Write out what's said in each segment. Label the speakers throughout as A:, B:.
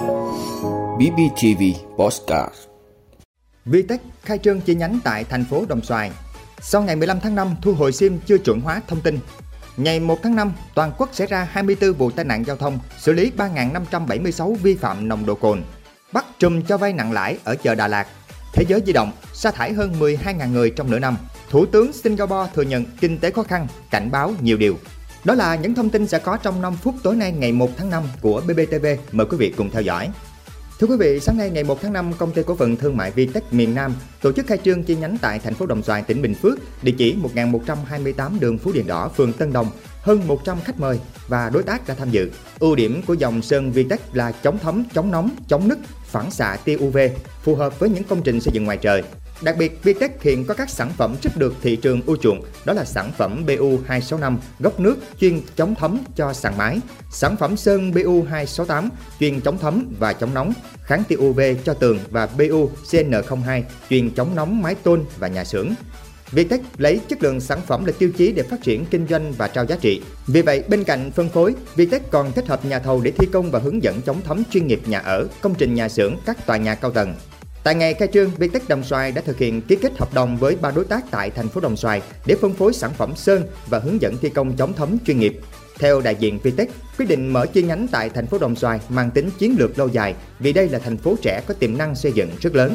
A: BBTV Postcard
B: Vitech khai trương chi nhánh tại thành phố Đồng Xoài. Sau ngày 15 tháng 5 thu hồi SIM chưa chuẩn hóa thông tin. Ngày 1 tháng 5, toàn quốc xảy ra 24 vụ tai nạn giao thông, xử lý 3.576 vi phạm nồng độ cồn. Bắt trùm cho vay nặng lãi ở chợ Đà Lạt. Thế giới di động, sa thải hơn 12.000 người trong nửa năm. Thủ tướng Singapore thừa nhận kinh tế khó khăn, cảnh báo nhiều điều. Đó là những thông tin sẽ có trong 5 phút tối nay ngày 1 tháng 5 của BBTV. Mời quý vị cùng theo dõi. Thưa quý vị, sáng nay ngày 1 tháng 5, công ty cổ phần thương mại Vitech miền Nam tổ chức khai trương chi nhánh tại thành phố Đồng Xoài, tỉnh Bình Phước, địa chỉ 1128 đường Phú Điền Đỏ, phường Tân Đồng. Hơn 100 khách mời và đối tác đã tham dự. Ưu điểm của dòng sơn Vitech là chống thấm, chống nóng, chống nứt, phản xạ tia UV, phù hợp với những công trình xây dựng ngoài trời. Đặc biệt, Vitech hiện có các sản phẩm rất được thị trường ưa chuộng, đó là sản phẩm BU265 gốc nước chuyên chống thấm cho sàn mái, sản phẩm sơn BU268 chuyên chống thấm và chống nóng, kháng tia UV cho tường và BU CN02 chuyên chống nóng mái tôn và nhà xưởng. Vietech lấy chất lượng sản phẩm là tiêu chí để phát triển kinh doanh và trao giá trị. Vì vậy, bên cạnh phân phối, Vietech còn kết hợp nhà thầu để thi công và hướng dẫn chống thấm chuyên nghiệp nhà ở, công trình nhà xưởng, các tòa nhà cao tầng. Tại ngày khai trương, Vietech Đồng Xoài đã thực hiện ký kết hợp đồng với ba đối tác tại thành phố Đồng Xoài để phân phối sản phẩm sơn và hướng dẫn thi công chống thấm chuyên nghiệp. Theo đại diện Vietech, quyết định mở chi nhánh tại thành phố Đồng Xoài mang tính chiến lược lâu dài vì đây là thành phố trẻ có tiềm năng xây dựng rất lớn.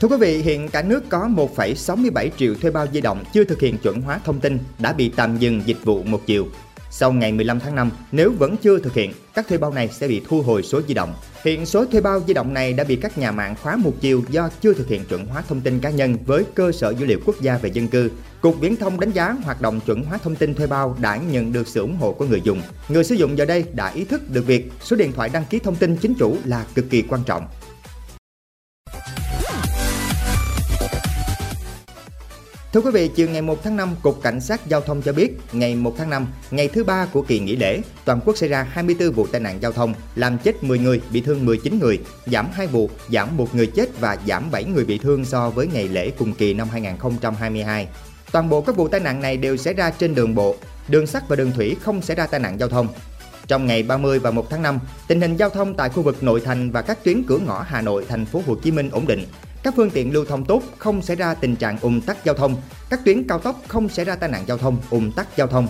B: Thưa quý vị, hiện cả nước có 1,67 triệu thuê bao di động chưa thực hiện chuẩn hóa thông tin đã bị tạm dừng dịch vụ một chiều. Sau ngày 15 tháng 5, nếu vẫn chưa thực hiện, các thuê bao này sẽ bị thu hồi số di động. Hiện số thuê bao di động này đã bị các nhà mạng khóa một chiều do chưa thực hiện chuẩn hóa thông tin cá nhân với cơ sở dữ liệu quốc gia về dân cư. Cục Viễn thông đánh giá hoạt động chuẩn hóa thông tin thuê bao đã nhận được sự ủng hộ của người dùng. Người sử dụng giờ đây đã ý thức được việc số điện thoại đăng ký thông tin chính chủ là cực kỳ quan trọng. Thưa quý vị, chiều ngày 1 tháng 5, Cục Cảnh sát Giao thông cho biết, ngày 1 tháng 5, ngày thứ ba của kỳ nghỉ lễ, toàn quốc xảy ra 24 vụ tai nạn giao thông, làm chết 10 người, bị thương 19 người, giảm 2 vụ, giảm 1 người chết và giảm 7 người bị thương so với ngày lễ cùng kỳ năm 2022. Toàn bộ các vụ tai nạn này đều xảy ra trên đường bộ, đường sắt và đường thủy không xảy ra tai nạn giao thông. Trong ngày 30 và 1 tháng 5, tình hình giao thông tại khu vực nội thành và các tuyến cửa ngõ Hà Nội, thành phố Hồ Chí Minh ổn định, các phương tiện lưu thông tốt, không xảy ra tình trạng ùn tắc giao thông, các tuyến cao tốc không xảy ra tai nạn giao thông, ùn tắc giao thông.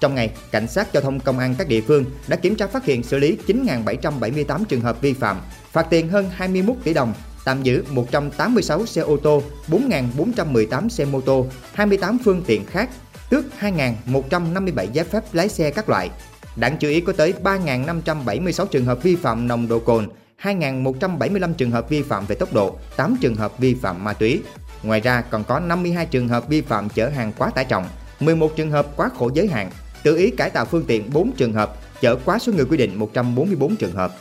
B: Trong ngày, cảnh sát giao thông công an các địa phương đã kiểm tra phát hiện xử lý 9.778 trường hợp vi phạm, phạt tiền hơn 21 tỷ đồng, tạm giữ 186 xe ô tô, 4.418 xe mô tô, 28 phương tiện khác, tước 2.157 giấy phép lái xe các loại. Đáng chú ý có tới 3.576 trường hợp vi phạm nồng độ cồn, 2.175 trường hợp vi phạm về tốc độ, 8 trường hợp vi phạm ma túy. Ngoài ra còn có 52 trường hợp vi phạm chở hàng quá tải trọng, 11 trường hợp quá khổ giới hạn, tự ý cải tạo phương tiện 4 trường hợp, chở quá số người quy định 144 trường hợp.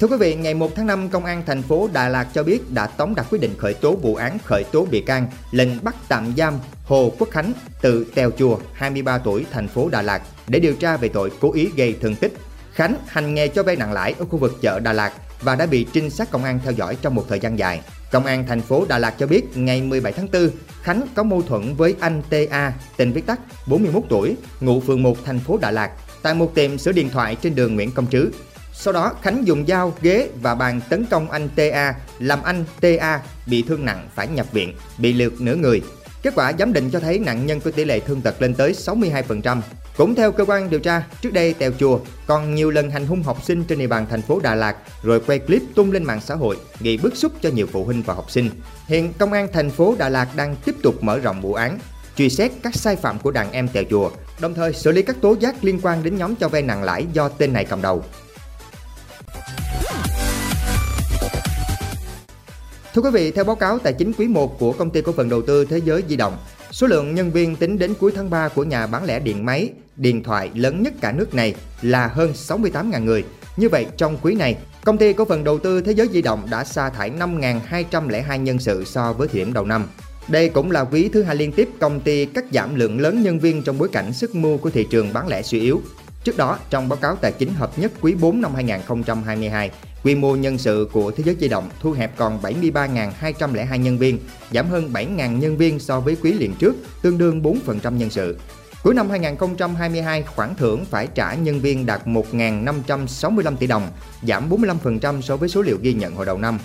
B: Thưa quý vị, ngày 1 tháng 5, Công an thành phố Đà Lạt cho biết đã tống đạt quyết định khởi tố vụ án khởi tố bị can, lệnh bắt tạm giam Hồ Quốc Khánh tự Tèo Chùa, 23 tuổi, thành phố Đà Lạt để điều tra về tội cố ý gây thương tích. Khánh hành nghề cho vay nặng lãi ở khu vực chợ Đà Lạt và đã bị trinh sát công an theo dõi trong một thời gian dài. Công an thành phố Đà Lạt cho biết ngày 17 tháng 4, Khánh có mâu thuẫn với anh TA, tên viết tắt, 41 tuổi, ngụ phường 1 thành phố Đà Lạt, tại một tiệm sửa điện thoại trên đường Nguyễn Công Trứ. Sau đó, Khánh dùng dao, ghế và bàn tấn công anh TA, làm anh TA bị thương nặng phải nhập viện, bị liệt nửa người. Kết quả giám định cho thấy nạn nhân có tỷ lệ thương tật lên tới 62%. Cũng theo cơ quan điều tra, trước đây Tèo Chùa còn nhiều lần hành hung học sinh trên địa bàn thành phố Đà Lạt rồi quay clip tung lên mạng xã hội, gây bức xúc cho nhiều phụ huynh và học sinh. Hiện công an thành phố Đà Lạt đang tiếp tục mở rộng vụ án, truy xét các sai phạm của đàn em Tèo Chùa, đồng thời xử lý các tố giác liên quan đến nhóm cho vay nặng lãi do tên này cầm đầu. Thưa quý vị, theo báo cáo tài chính quý 1 của công ty cổ phần đầu tư Thế giới di động, số lượng nhân viên tính đến cuối tháng 3 của nhà bán lẻ điện máy, điện thoại lớn nhất cả nước này là hơn 68.000 người. Như vậy, trong quý này, công ty cổ phần đầu tư Thế giới di động đã sa thải 5.202 nhân sự so với thời điểm đầu năm. Đây cũng là quý thứ hai liên tiếp công ty cắt giảm lượng lớn nhân viên trong bối cảnh sức mua của thị trường bán lẻ suy yếu. Trước đó, trong báo cáo tài chính hợp nhất quý 4 năm 2022, Quy mô nhân sự của Thế giới di động thu hẹp còn 73.202 nhân viên, giảm hơn 7.000 nhân viên so với quý liền trước, tương đương 4% nhân sự. Cuối năm 2022, khoản thưởng phải trả nhân viên đạt 1.565 tỷ đồng, giảm 45% so với số liệu ghi nhận hồi đầu năm.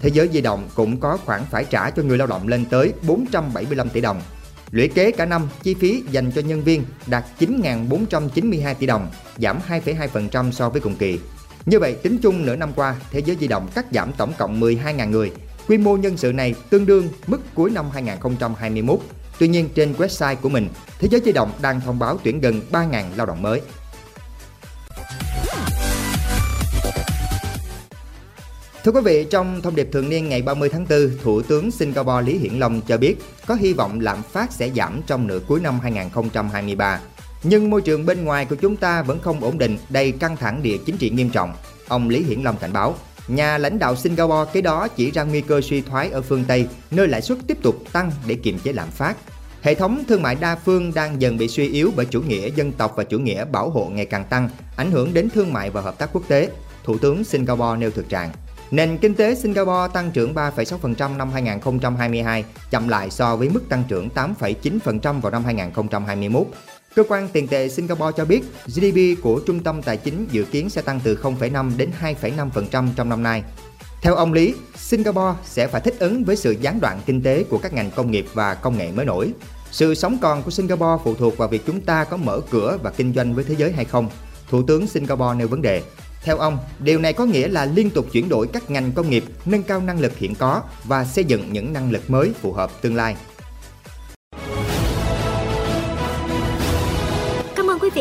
B: Thế giới di động cũng có khoản phải trả cho người lao động lên tới 475 tỷ đồng. Lũy kế cả năm, chi phí dành cho nhân viên đạt 9.492 tỷ đồng, giảm 2,2% so với cùng kỳ. Như vậy, tính chung nửa năm qua, Thế giới di động cắt giảm tổng cộng 12.000 người. Quy mô nhân sự này tương đương mức cuối năm 2021. Tuy nhiên, trên website của mình, Thế giới di động đang thông báo tuyển gần 3.000 lao động mới. Thưa quý vị, trong thông điệp thường niên ngày 30 tháng 4, Thủ tướng Singapore Lý Hiển Long cho biết có hy vọng lạm phát sẽ giảm trong nửa cuối năm 2023. Nhưng môi trường bên ngoài của chúng ta vẫn không ổn định, đầy căng thẳng địa chính trị nghiêm trọng. Ông Lý Hiển Long cảnh báo, nhà lãnh đạo Singapore cái đó chỉ ra nguy cơ suy thoái ở phương Tây, nơi lãi suất tiếp tục tăng để kiềm chế lạm phát. Hệ thống thương mại đa phương đang dần bị suy yếu bởi chủ nghĩa dân tộc và chủ nghĩa bảo hộ ngày càng tăng, ảnh hưởng đến thương mại và hợp tác quốc tế. Thủ tướng Singapore nêu thực trạng. Nền kinh tế Singapore tăng trưởng 3,6% năm 2022, chậm lại so với mức tăng trưởng 8,9% vào năm 2021. Cơ quan tiền tệ Singapore cho biết GDP của trung tâm tài chính dự kiến sẽ tăng từ 0,5 đến 2,5% trong năm nay. Theo ông Lý, Singapore sẽ phải thích ứng với sự gián đoạn kinh tế của các ngành công nghiệp và công nghệ mới nổi. Sự sống còn của Singapore phụ thuộc vào việc chúng ta có mở cửa và kinh doanh với thế giới hay không. Thủ tướng Singapore nêu vấn đề. Theo ông, điều này có nghĩa là liên tục chuyển đổi các ngành công nghiệp, nâng cao năng lực hiện có và xây dựng những năng lực mới phù hợp tương lai.